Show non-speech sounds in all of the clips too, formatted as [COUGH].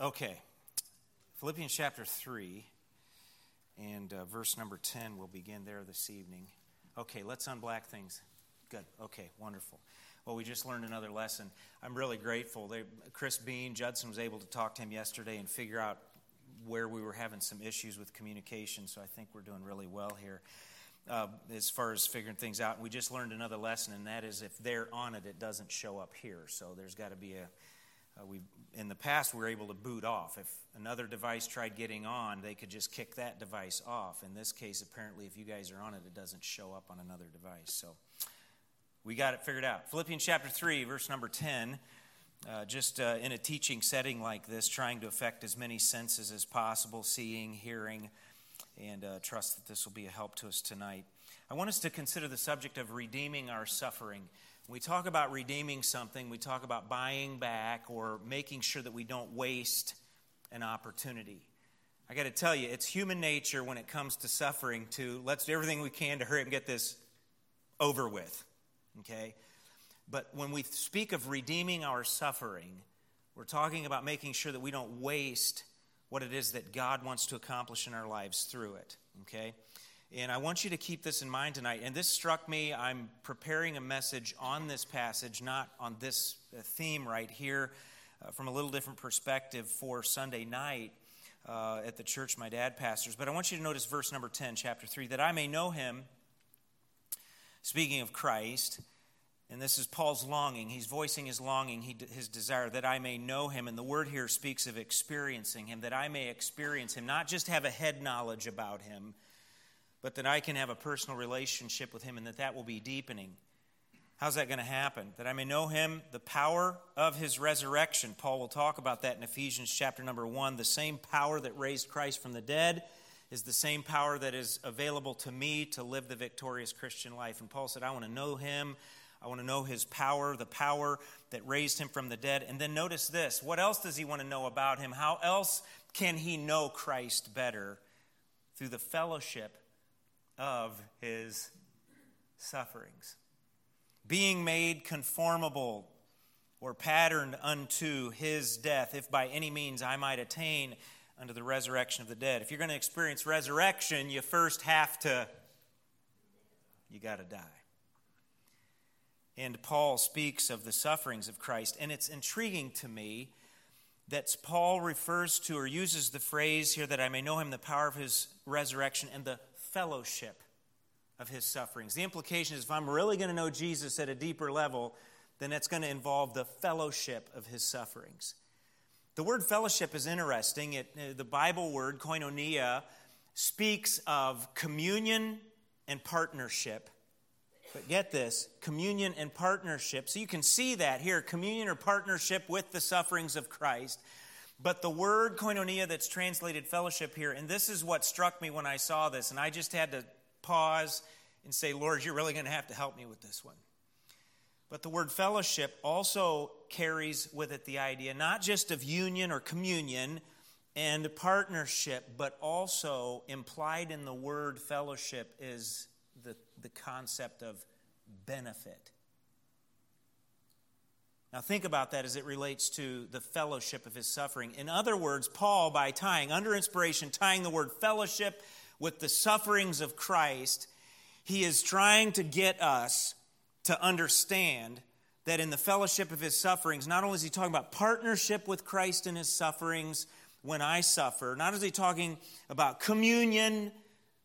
Okay. Philippians chapter 3 and uh, verse number 10 We'll begin there this evening. Okay, let's unblack things. Good. Okay, wonderful. Well, we just learned another lesson. I'm really grateful. They, Chris Bean, Judson was able to talk to him yesterday and figure out where we were having some issues with communication, so I think we're doing really well here. Uh, as far as figuring things out, we just learned another lesson, and that is if they're on it, it doesn't show up here. So there's got to be a, uh, we, in the past, we were able to boot off. If another device tried getting on, they could just kick that device off. In this case, apparently, if you guys are on it, it doesn't show up on another device. So we got it figured out. Philippians chapter 3, verse number 10. Uh, just uh, in a teaching setting like this, trying to affect as many senses as possible seeing, hearing, and uh, trust that this will be a help to us tonight. I want us to consider the subject of redeeming our suffering we talk about redeeming something, we talk about buying back or making sure that we don't waste an opportunity. I got to tell you, it's human nature when it comes to suffering to let's do everything we can to hurry and get this over with. Okay? But when we speak of redeeming our suffering, we're talking about making sure that we don't waste what it is that God wants to accomplish in our lives through it. Okay? And I want you to keep this in mind tonight. And this struck me. I'm preparing a message on this passage, not on this uh, theme right here, uh, from a little different perspective for Sunday night uh, at the church my dad pastors. But I want you to notice verse number 10, chapter 3 that I may know him, speaking of Christ. And this is Paul's longing. He's voicing his longing, his desire that I may know him. And the word here speaks of experiencing him, that I may experience him, not just have a head knowledge about him but that I can have a personal relationship with Him and that that will be deepening. How's that going to happen? That I may know Him, the power of His resurrection. Paul will talk about that in Ephesians chapter number one. The same power that raised Christ from the dead is the same power that is available to me to live the victorious Christian life. And Paul said, I want to know Him. I want to know his power, the power that raised him from the dead. And then notice this what else does he want to know about him? How else can he know Christ better? Through the fellowship of his sufferings. Being made conformable or patterned unto his death, if by any means I might attain unto the resurrection of the dead. If you're going to experience resurrection, you first have to, you got to die. And Paul speaks of the sufferings of Christ, and it's intriguing to me that Paul refers to or uses the phrase here that I may know him, the power of his resurrection, and the fellowship of his sufferings. The implication is if I'm really going to know Jesus at a deeper level, then it's going to involve the fellowship of his sufferings. The word fellowship is interesting. It, uh, the Bible word, koinonia, speaks of communion and partnership. But get this communion and partnership. So you can see that here communion or partnership with the sufferings of Christ. But the word koinonia that's translated fellowship here, and this is what struck me when I saw this, and I just had to pause and say, Lord, you're really going to have to help me with this one. But the word fellowship also carries with it the idea not just of union or communion and partnership, but also implied in the word fellowship is the, the concept of benefit. Now, think about that as it relates to the fellowship of his suffering. In other words, Paul, by tying, under inspiration, tying the word fellowship with the sufferings of Christ, he is trying to get us to understand that in the fellowship of his sufferings, not only is he talking about partnership with Christ in his sufferings when I suffer, not is he talking about communion,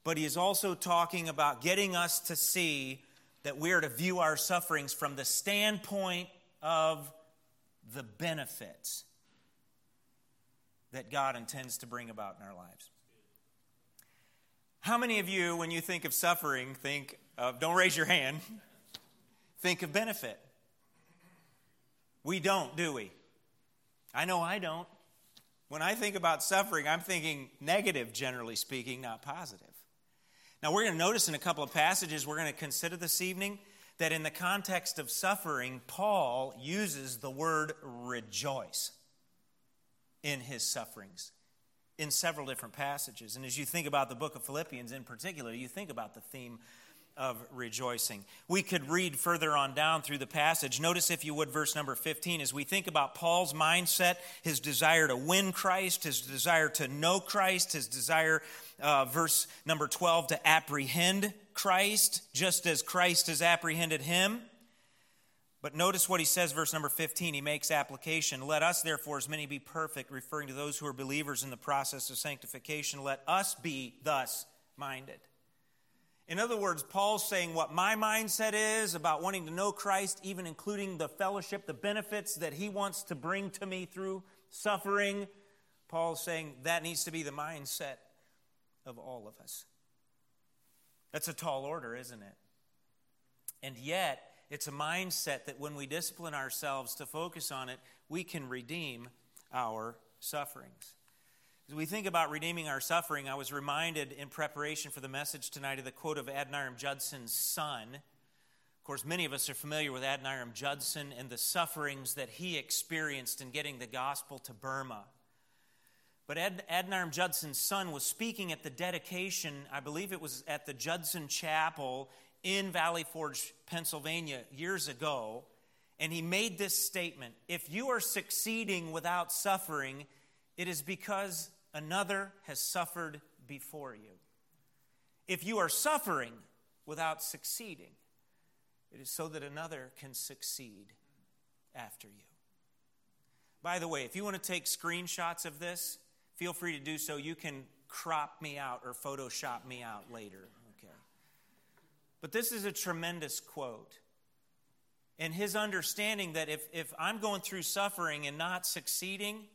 but he is also talking about getting us to see that we are to view our sufferings from the standpoint of the benefits that God intends to bring about in our lives. How many of you, when you think of suffering, think of, don't raise your hand, [LAUGHS] think of benefit? We don't, do we? I know I don't. When I think about suffering, I'm thinking negative, generally speaking, not positive. Now, we're going to notice in a couple of passages we're going to consider this evening that in the context of suffering, Paul uses the word rejoice in his sufferings in several different passages. And as you think about the book of Philippians in particular, you think about the theme of rejoicing. We could read further on down through the passage. Notice, if you would, verse number 15, as we think about Paul's mindset, his desire to win Christ, his desire to know Christ, his desire, uh, verse number 12, to apprehend Christ, just as Christ has apprehended him. But notice what he says, verse number 15. He makes application. Let us, therefore, as many be perfect, referring to those who are believers in the process of sanctification, let us be thus minded. In other words, Paul's saying what my mindset is about wanting to know Christ, even including the fellowship, the benefits that he wants to bring to me through suffering. Paul's saying that needs to be the mindset of all of us. That's a tall order, isn't it? And yet, it's a mindset that when we discipline ourselves to focus on it, we can redeem our sufferings. As we think about redeeming our suffering, I was reminded in preparation for the message tonight of the quote of Adoniram Judson's son. Of course, many of us are familiar with Adoniram Judson and the sufferings that he experienced in getting the gospel to Burma. But Ad- Adoniram Judson's son was speaking at the dedication, I believe it was at the Judson Chapel in Valley Forge, Pennsylvania, years ago. And he made this statement If you are succeeding without suffering, it is because another has suffered before you. If you are suffering without succeeding, it is so that another can succeed after you. By the way, if you want to take screenshots of this, feel free to do so. You can crop me out or Photoshop me out later. Okay. But this is a tremendous quote. And his understanding that if, if I'm going through suffering and not succeeding,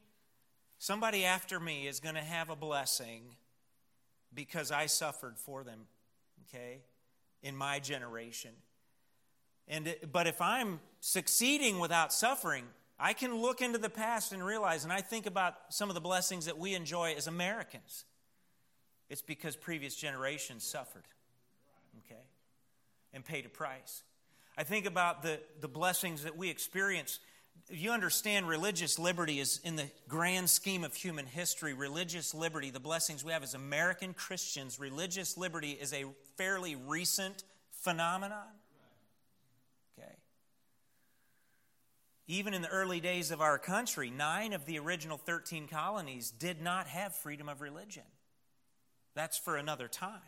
Somebody after me is going to have a blessing because I suffered for them, okay, in my generation. And but if I'm succeeding without suffering, I can look into the past and realize, and I think about some of the blessings that we enjoy as Americans. It's because previous generations suffered, okay, and paid a price. I think about the, the blessings that we experience you understand religious liberty is in the grand scheme of human history religious liberty the blessings we have as american christians religious liberty is a fairly recent phenomenon. Okay. Even in the early days of our country nine of the original 13 colonies did not have freedom of religion. That's for another time.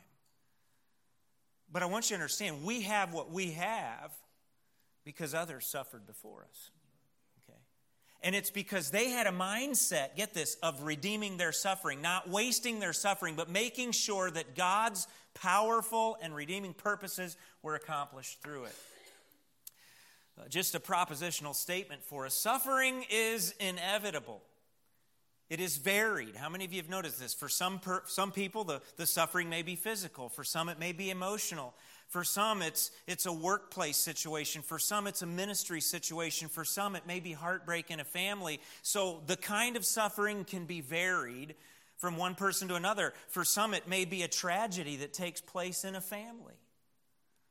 But i want you to understand we have what we have because others suffered before us and it's because they had a mindset, get this, of redeeming their suffering, not wasting their suffering, but making sure that God's powerful and redeeming purposes were accomplished through it. Uh, just a propositional statement for us suffering is inevitable. It is varied. How many of you have noticed this? For some, per, some people, the, the suffering may be physical. For some, it may be emotional. For some, it's, it's a workplace situation. For some, it's a ministry situation. For some, it may be heartbreak in a family. So the kind of suffering can be varied from one person to another. For some, it may be a tragedy that takes place in a family,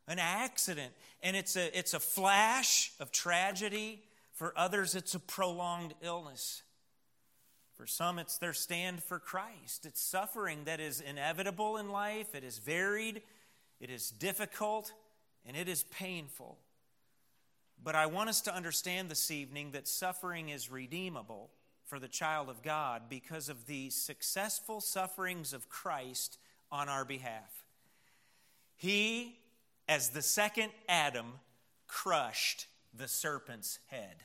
an accident, and it's a, it's a flash of tragedy. For others, it's a prolonged illness. For some, it's their stand for Christ. It's suffering that is inevitable in life, it is varied, it is difficult and it is painful. But I want us to understand this evening that suffering is redeemable for the child of God because of the successful sufferings of Christ on our behalf. He, as the second Adam, crushed the serpent's head.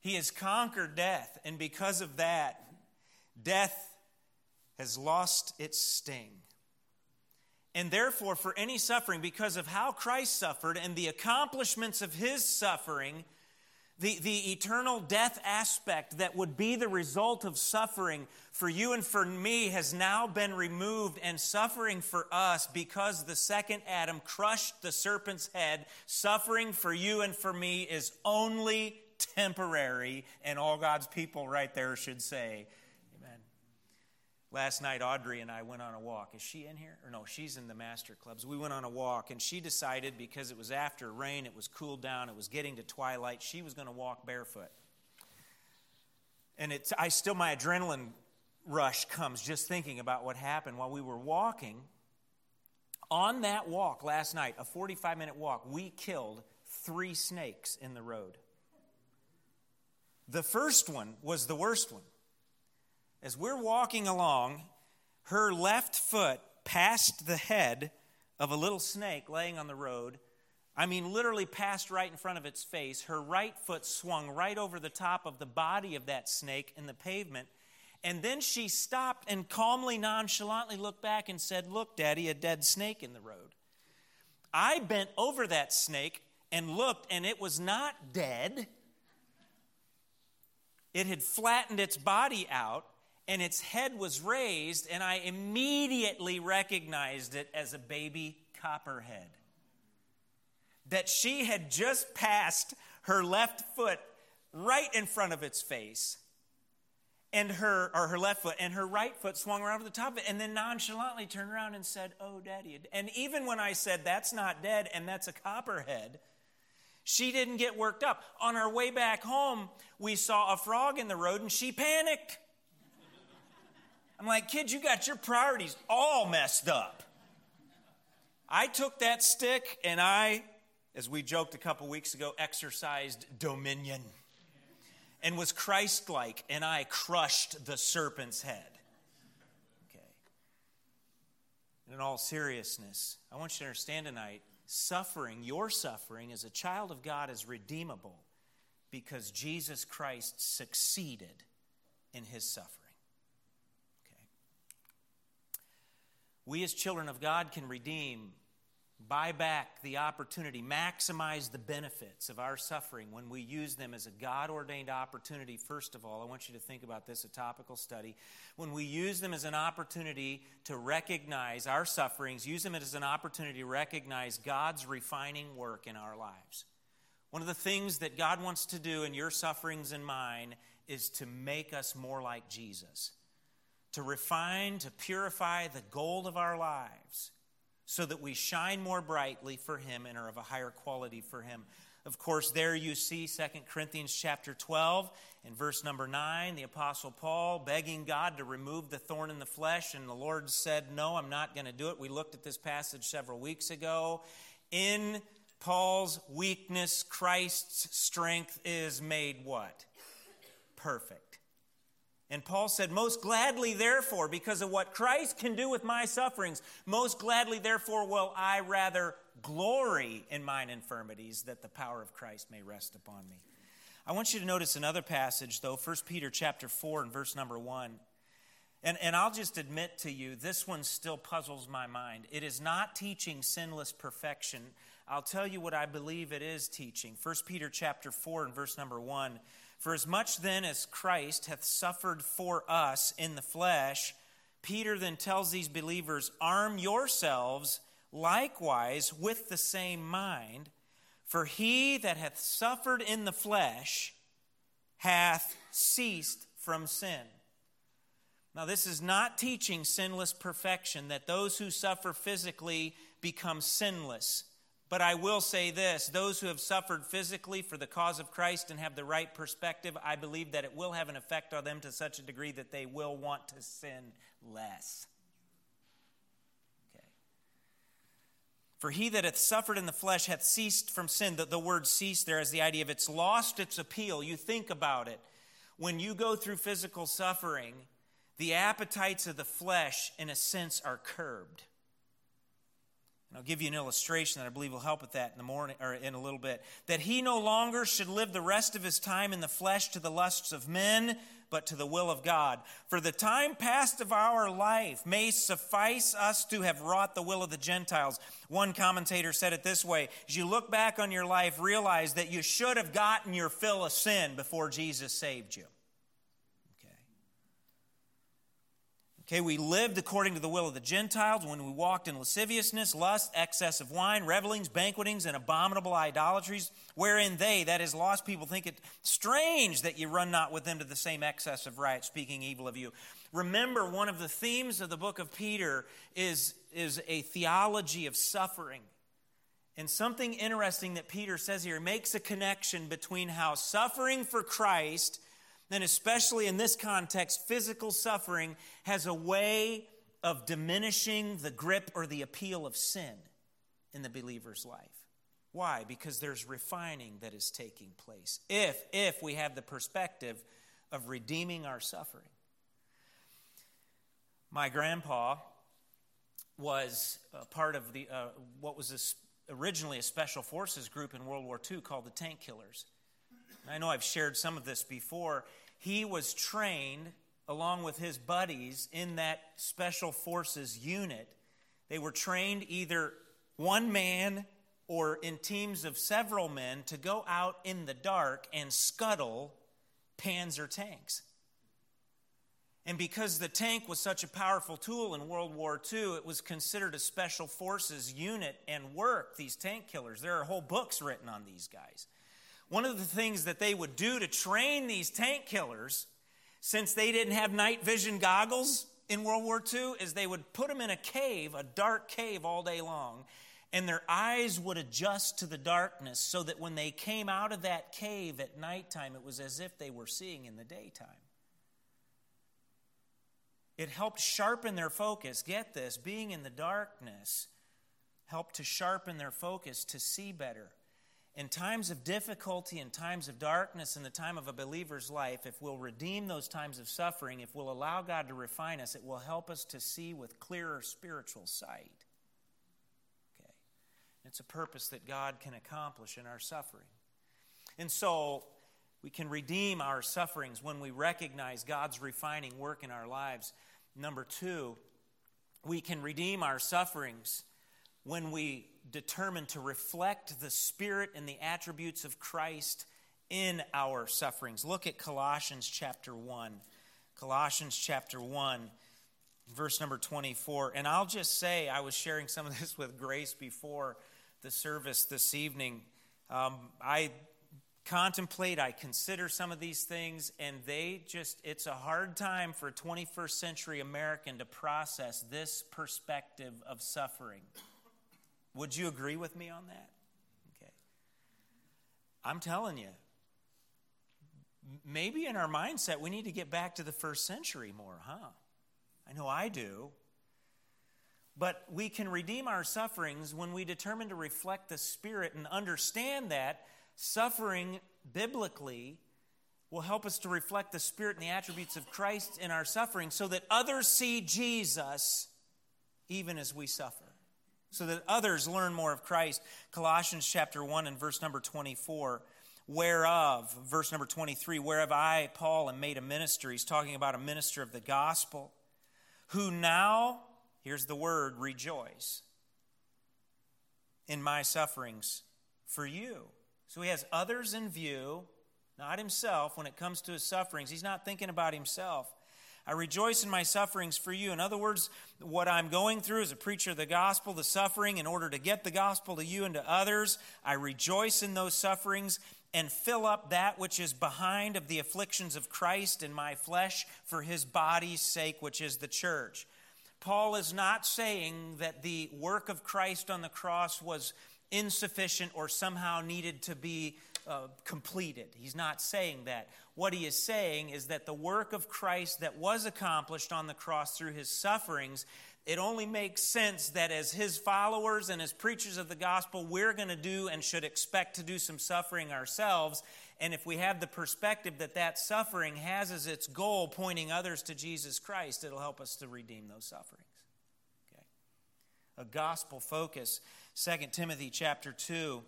He has conquered death, and because of that, death has lost its sting. And therefore, for any suffering, because of how Christ suffered and the accomplishments of his suffering, the, the eternal death aspect that would be the result of suffering for you and for me has now been removed, and suffering for us because the second Adam crushed the serpent's head, suffering for you and for me is only temporary, and all God's people right there should say, Last night, Audrey and I went on a walk. Is she in here? Or no, she's in the master clubs. We went on a walk, and she decided because it was after rain, it was cooled down, it was getting to twilight, she was going to walk barefoot. And it's, I still, my adrenaline rush comes just thinking about what happened while we were walking. On that walk last night, a 45 minute walk, we killed three snakes in the road. The first one was the worst one. As we're walking along, her left foot passed the head of a little snake laying on the road. I mean, literally passed right in front of its face. Her right foot swung right over the top of the body of that snake in the pavement. And then she stopped and calmly, nonchalantly looked back and said, Look, Daddy, a dead snake in the road. I bent over that snake and looked, and it was not dead. It had flattened its body out, and its head was raised, and I immediately recognized it as a baby copperhead. That she had just passed her left foot right in front of its face and her or her left foot and her right foot swung around to the top of it and then nonchalantly turned around and said oh daddy. And even when i said that's not dead and that's a copperhead she didn't get worked up. On our way back home we saw a frog in the road and she panicked i'm like kid you got your priorities all messed up i took that stick and i as we joked a couple weeks ago exercised dominion and was Christ like, and I crushed the serpent's head. Okay. In all seriousness, I want you to understand tonight suffering, your suffering as a child of God, is redeemable because Jesus Christ succeeded in his suffering. We as children of God can redeem buy back the opportunity, maximize the benefits of our suffering when we use them as a God ordained opportunity. First of all, I want you to think about this a topical study. When we use them as an opportunity to recognize our sufferings, use them as an opportunity to recognize God's refining work in our lives. One of the things that God wants to do in your sufferings and mine is to make us more like Jesus, to refine, to purify the gold of our lives so that we shine more brightly for him and are of a higher quality for him. Of course, there you see 2 Corinthians chapter 12 and verse number 9, the apostle Paul begging God to remove the thorn in the flesh and the Lord said, "No, I'm not going to do it." We looked at this passage several weeks ago. In Paul's weakness, Christ's strength is made what? Perfect. And Paul said, Most gladly, therefore, because of what Christ can do with my sufferings, most gladly, therefore, will I rather glory in mine infirmities, that the power of Christ may rest upon me. I want you to notice another passage, though, 1 Peter chapter 4 and verse number 1. And, and I'll just admit to you, this one still puzzles my mind. It is not teaching sinless perfection. I'll tell you what I believe it is teaching. 1 Peter chapter 4 and verse number 1. For as much then as Christ hath suffered for us in the flesh, Peter then tells these believers, Arm yourselves likewise with the same mind, for he that hath suffered in the flesh hath ceased from sin. Now, this is not teaching sinless perfection, that those who suffer physically become sinless. But I will say this those who have suffered physically for the cause of Christ and have the right perspective, I believe that it will have an effect on them to such a degree that they will want to sin less. For he that hath suffered in the flesh hath ceased from sin. The, the word cease there is the idea of it's lost its appeal. You think about it. When you go through physical suffering, the appetites of the flesh, in a sense, are curbed. And I'll give you an illustration that I believe will help with that in the morning or in a little bit. That he no longer should live the rest of his time in the flesh to the lusts of men, but to the will of God. For the time past of our life may suffice us to have wrought the will of the Gentiles. One commentator said it this way As you look back on your life, realize that you should have gotten your fill of sin before Jesus saved you. Okay, we lived according to the will of the Gentiles when we walked in lasciviousness, lust, excess of wine, revelings, banquetings, and abominable idolatries, wherein they, that is, lost people, think it strange that you run not with them to the same excess of riot, speaking evil of you. Remember, one of the themes of the book of Peter is, is a theology of suffering. And something interesting that Peter says here makes a connection between how suffering for Christ and especially in this context, physical suffering has a way of diminishing the grip or the appeal of sin in the believer's life. Why? Because there's refining that is taking place. If if we have the perspective of redeeming our suffering. My grandpa was part of the uh, what was originally a special forces group in World War II called the Tank Killers. I know I've shared some of this before. He was trained along with his buddies in that special forces unit. They were trained either one man or in teams of several men to go out in the dark and scuttle Panzer tanks. And because the tank was such a powerful tool in World War II, it was considered a special forces unit and work, these tank killers. There are whole books written on these guys. One of the things that they would do to train these tank killers, since they didn't have night vision goggles in World War II, is they would put them in a cave, a dark cave all day long, and their eyes would adjust to the darkness so that when they came out of that cave at nighttime, it was as if they were seeing in the daytime. It helped sharpen their focus. Get this being in the darkness helped to sharpen their focus to see better in times of difficulty, in times of darkness, in the time of a believer's life, if we'll redeem those times of suffering, if we'll allow God to refine us, it will help us to see with clearer spiritual sight. Okay. It's a purpose that God can accomplish in our suffering. And so, we can redeem our sufferings when we recognize God's refining work in our lives. Number two, we can redeem our sufferings when we determine to reflect the spirit and the attributes of Christ in our sufferings. Look at Colossians chapter 1. Colossians chapter 1, verse number 24. And I'll just say, I was sharing some of this with Grace before the service this evening. Um, I contemplate, I consider some of these things, and they just, it's a hard time for a 21st century American to process this perspective of suffering. Would you agree with me on that? Okay. I'm telling you, maybe in our mindset, we need to get back to the first century more, huh? I know I do. But we can redeem our sufferings when we determine to reflect the Spirit and understand that suffering biblically will help us to reflect the Spirit and the attributes of Christ in our suffering so that others see Jesus even as we suffer so that others learn more of Christ. Colossians chapter 1 and verse number 24. Whereof, verse number 23, whereof I, Paul, am made a minister. He's talking about a minister of the gospel, who now, here's the word, rejoice in my sufferings for you. So he has others in view, not himself, when it comes to his sufferings. He's not thinking about himself. I rejoice in my sufferings for you. In other words, what I'm going through as a preacher of the gospel, the suffering, in order to get the gospel to you and to others, I rejoice in those sufferings and fill up that which is behind of the afflictions of Christ in my flesh for his body's sake, which is the church. Paul is not saying that the work of Christ on the cross was insufficient or somehow needed to be uh, completed. He's not saying that. What he is saying is that the work of Christ that was accomplished on the cross through his sufferings, it only makes sense that as his followers and as preachers of the gospel, we're going to do and should expect to do some suffering ourselves. And if we have the perspective that that suffering has as its goal pointing others to Jesus Christ, it'll help us to redeem those sufferings. Okay. A gospel focus. 2 Timothy chapter 2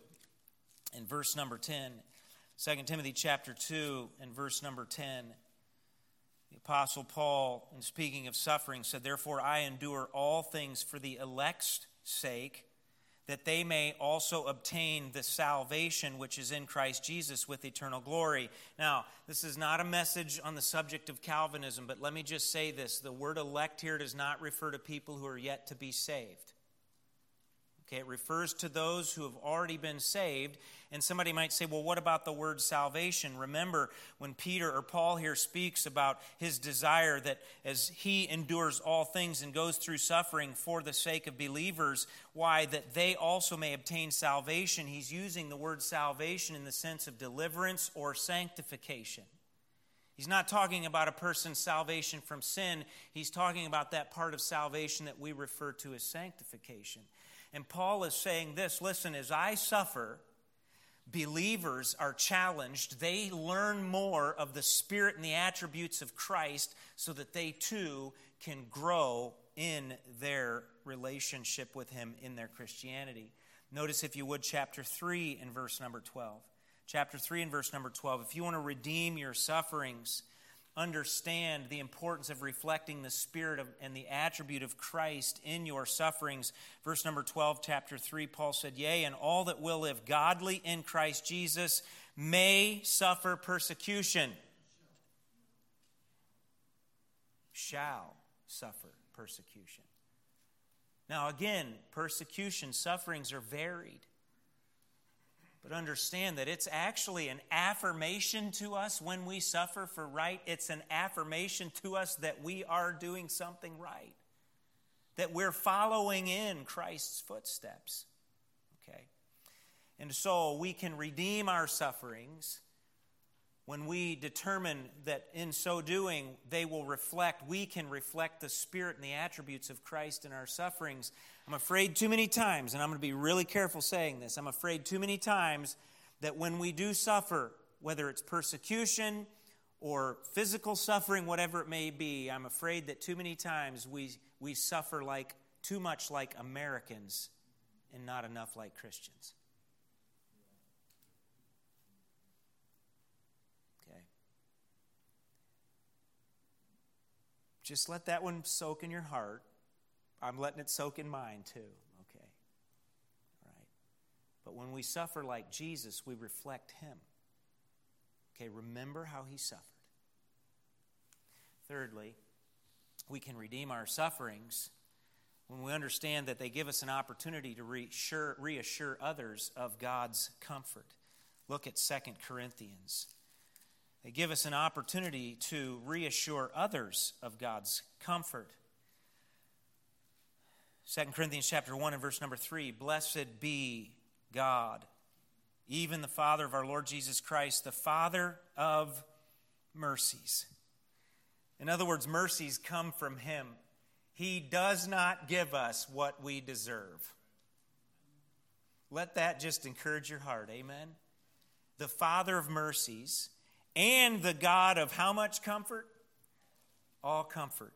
and verse number 10 2 Timothy chapter 2 and verse number 10. The Apostle Paul, in speaking of suffering, said, Therefore I endure all things for the elect's sake, that they may also obtain the salvation which is in Christ Jesus with eternal glory. Now, this is not a message on the subject of Calvinism, but let me just say this. The word elect here does not refer to people who are yet to be saved. Okay, it refers to those who have already been saved. And somebody might say, well, what about the word salvation? Remember when Peter or Paul here speaks about his desire that as he endures all things and goes through suffering for the sake of believers, why, that they also may obtain salvation. He's using the word salvation in the sense of deliverance or sanctification. He's not talking about a person's salvation from sin. He's talking about that part of salvation that we refer to as sanctification. And Paul is saying this listen, as I suffer, believers are challenged. They learn more of the Spirit and the attributes of Christ so that they too can grow in their relationship with Him in their Christianity. Notice, if you would, chapter 3 and verse number 12. Chapter 3 and verse number 12. If you want to redeem your sufferings, understand the importance of reflecting the spirit of, and the attribute of Christ in your sufferings. Verse number 12, chapter 3, Paul said, Yea, and all that will live godly in Christ Jesus may suffer persecution. Shall suffer persecution. Now, again, persecution, sufferings are varied. But understand that it's actually an affirmation to us when we suffer for right. It's an affirmation to us that we are doing something right, that we're following in Christ's footsteps. Okay? And so we can redeem our sufferings when we determine that in so doing they will reflect, we can reflect the spirit and the attributes of Christ in our sufferings. I'm afraid too many times, and I'm going to be really careful saying this, I'm afraid too many times that when we do suffer, whether it's persecution or physical suffering, whatever it may be, I'm afraid that too many times we, we suffer like too much like Americans and not enough like Christians. Okay. Just let that one soak in your heart. I'm letting it soak in mine too, okay? All right. But when we suffer like Jesus, we reflect him. Okay, remember how he suffered. Thirdly, we can redeem our sufferings when we understand that they give us an opportunity to reassure, reassure others of God's comfort. Look at 2 Corinthians they give us an opportunity to reassure others of God's comfort. 2 Corinthians chapter 1 and verse number 3 Blessed be God, even the Father of our Lord Jesus Christ, the Father of mercies. In other words, mercies come from Him. He does not give us what we deserve. Let that just encourage your heart. Amen. The Father of mercies and the God of how much comfort? All comfort.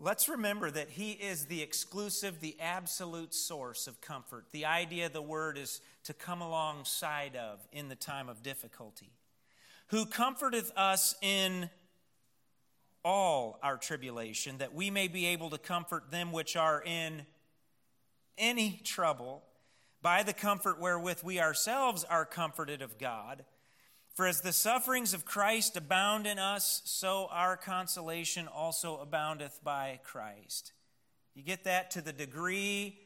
Let's remember that He is the exclusive, the absolute source of comfort. The idea of the word is to come alongside of in the time of difficulty. Who comforteth us in all our tribulation, that we may be able to comfort them which are in any trouble by the comfort wherewith we ourselves are comforted of God. For as the sufferings of Christ abound in us, so our consolation also aboundeth by Christ. You get that to the degree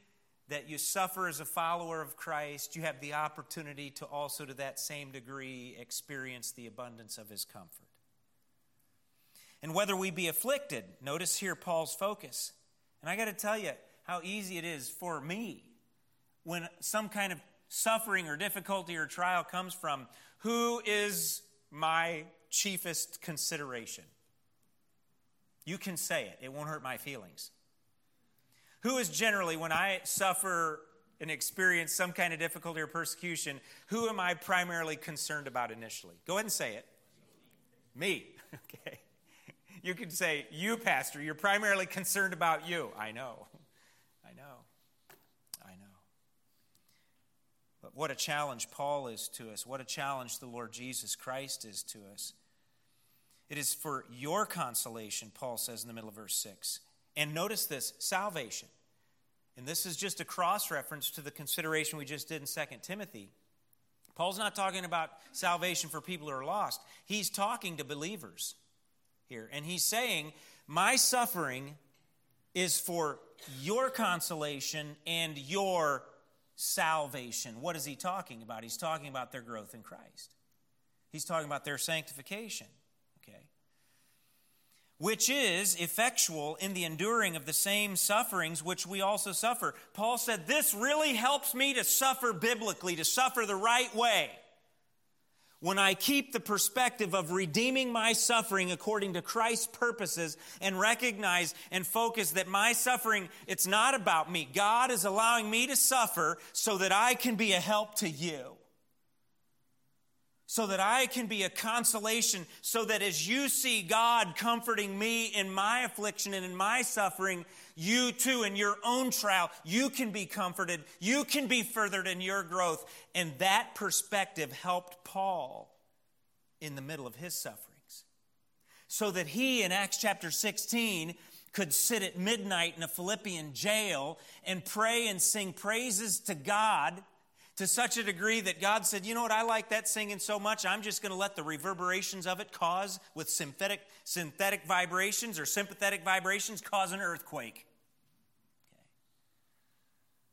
that you suffer as a follower of Christ, you have the opportunity to also, to that same degree, experience the abundance of his comfort. And whether we be afflicted, notice here Paul's focus. And I got to tell you how easy it is for me when some kind of suffering or difficulty or trial comes from who is my chiefest consideration? You can say it, it won't hurt my feelings. Who is generally, when I suffer and experience some kind of difficulty or persecution, who am I primarily concerned about initially? Go ahead and say it. Me. [LAUGHS] Okay. You can say, You, Pastor, you're primarily concerned about you. I know. I know. But what a challenge Paul is to us. What a challenge the Lord Jesus Christ is to us. It is for your consolation, Paul says in the middle of verse 6. And notice this salvation. And this is just a cross reference to the consideration we just did in 2 Timothy. Paul's not talking about salvation for people who are lost, he's talking to believers here. And he's saying, My suffering is for your consolation and your salvation. What is he talking about? He's talking about their growth in Christ. He's talking about their sanctification, okay? Which is effectual in the enduring of the same sufferings which we also suffer. Paul said, This really helps me to suffer biblically, to suffer the right way. When I keep the perspective of redeeming my suffering according to Christ's purposes and recognize and focus that my suffering, it's not about me. God is allowing me to suffer so that I can be a help to you. So that I can be a consolation, so that as you see God comforting me in my affliction and in my suffering, you too, in your own trial, you can be comforted. You can be furthered in your growth. And that perspective helped Paul in the middle of his sufferings. So that he, in Acts chapter 16, could sit at midnight in a Philippian jail and pray and sing praises to God to such a degree that God said, You know what? I like that singing so much, I'm just going to let the reverberations of it cause, with synthetic, synthetic vibrations or sympathetic vibrations, cause an earthquake.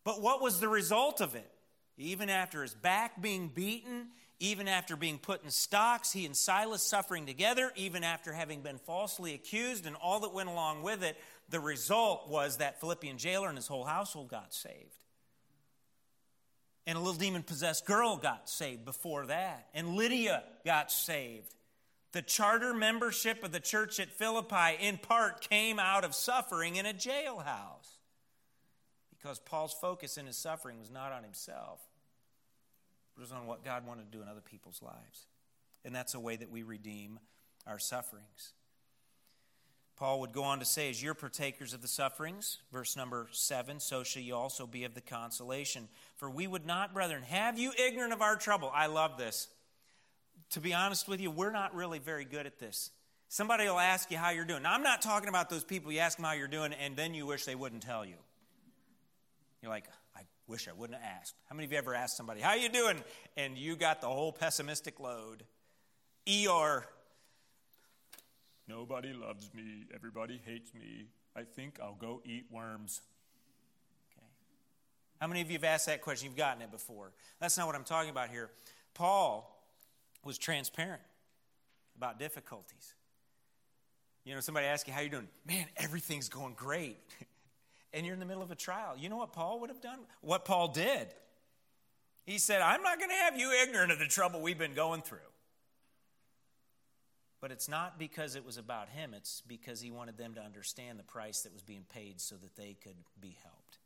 But what was the result of it? Even after his back being beaten, even after being put in stocks, he and Silas suffering together, even after having been falsely accused and all that went along with it, the result was that Philippian jailer and his whole household got saved. And a little demon possessed girl got saved before that. And Lydia got saved. The charter membership of the church at Philippi, in part, came out of suffering in a jailhouse because Paul's focus in his suffering was not on himself, but it was on what God wanted to do in other people's lives. And that's a way that we redeem our sufferings. Paul would go on to say, As you're partakers of the sufferings, verse number seven, so shall you also be of the consolation. For we would not, brethren, have you ignorant of our trouble. I love this. To be honest with you, we're not really very good at this. Somebody will ask you how you're doing. Now, I'm not talking about those people you ask them how you're doing and then you wish they wouldn't tell you. You're like, I wish I wouldn't have asked. How many of you ever asked somebody, how you doing? And you got the whole pessimistic load. ER. Nobody loves me. Everybody hates me. I think I'll go eat worms. Okay. How many of you have asked that question? You've gotten it before. That's not what I'm talking about here. Paul was transparent about difficulties. You know, somebody asks you, how you doing? Man, everything's going great. [LAUGHS] and you're in the middle of a trial. You know what Paul would have done? What Paul did. He said, I'm not going to have you ignorant of the trouble we've been going through. But it's not because it was about him, it's because he wanted them to understand the price that was being paid so that they could be helped.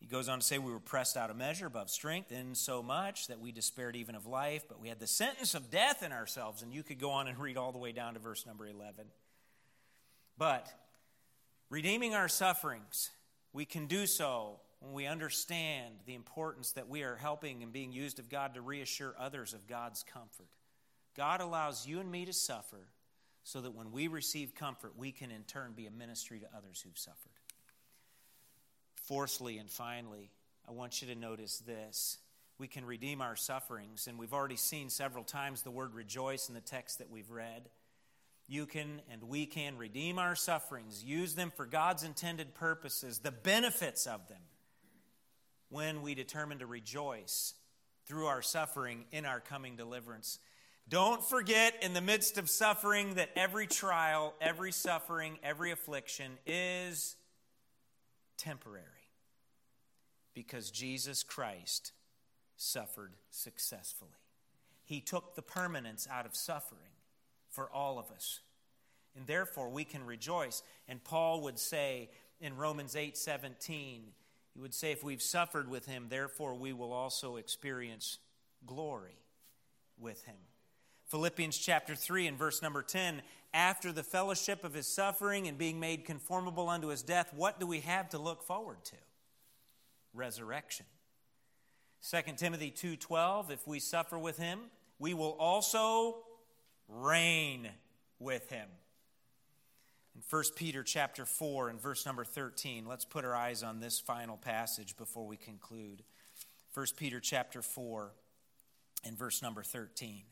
He goes on to say, We were pressed out of measure, above strength, in so much that we despaired even of life, but we had the sentence of death in ourselves. And you could go on and read all the way down to verse number 11. But Redeeming our sufferings, we can do so when we understand the importance that we are helping and being used of God to reassure others of God's comfort. God allows you and me to suffer so that when we receive comfort, we can in turn be a ministry to others who've suffered. Fourthly and finally, I want you to notice this. We can redeem our sufferings, and we've already seen several times the word rejoice in the text that we've read you can and we can redeem our sufferings, use them for God's intended purposes, the benefits of them, when we determine to rejoice through our suffering in our coming deliverance. Don't forget in the midst of suffering that every trial, every suffering, every affliction is temporary because Jesus Christ suffered successfully. He took the permanence out of suffering for all of us. And therefore we can rejoice. And Paul would say in Romans 8 17, he would say, If we've suffered with him, therefore we will also experience glory with him. Philippians chapter 3 and verse number 10 after the fellowship of his suffering and being made conformable unto his death, what do we have to look forward to? Resurrection. 2 Timothy 2:12 if we suffer with him, we will also reign with him. In 1 Peter chapter 4 and verse number 13, let's put our eyes on this final passage before we conclude. 1 Peter chapter 4 and verse number 13.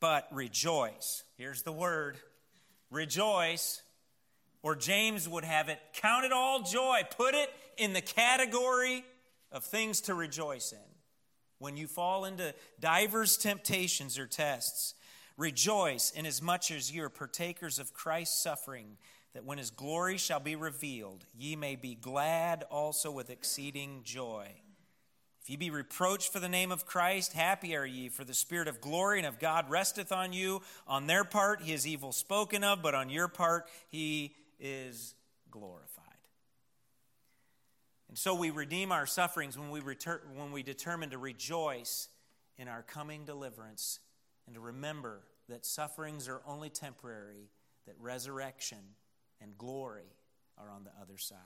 But rejoice. Here's the word. Rejoice. Or James would have it, count it all joy. Put it in the category of things to rejoice in. When you fall into divers temptations or tests, Rejoice inasmuch as ye are partakers of Christ's suffering, that when his glory shall be revealed, ye may be glad also with exceeding joy. If ye be reproached for the name of Christ, happy are ye, for the Spirit of glory and of God resteth on you. On their part he is evil spoken of, but on your part he is glorified. And so we redeem our sufferings when we, return, when we determine to rejoice in our coming deliverance and to remember that sufferings are only temporary, that resurrection and glory are on the other side.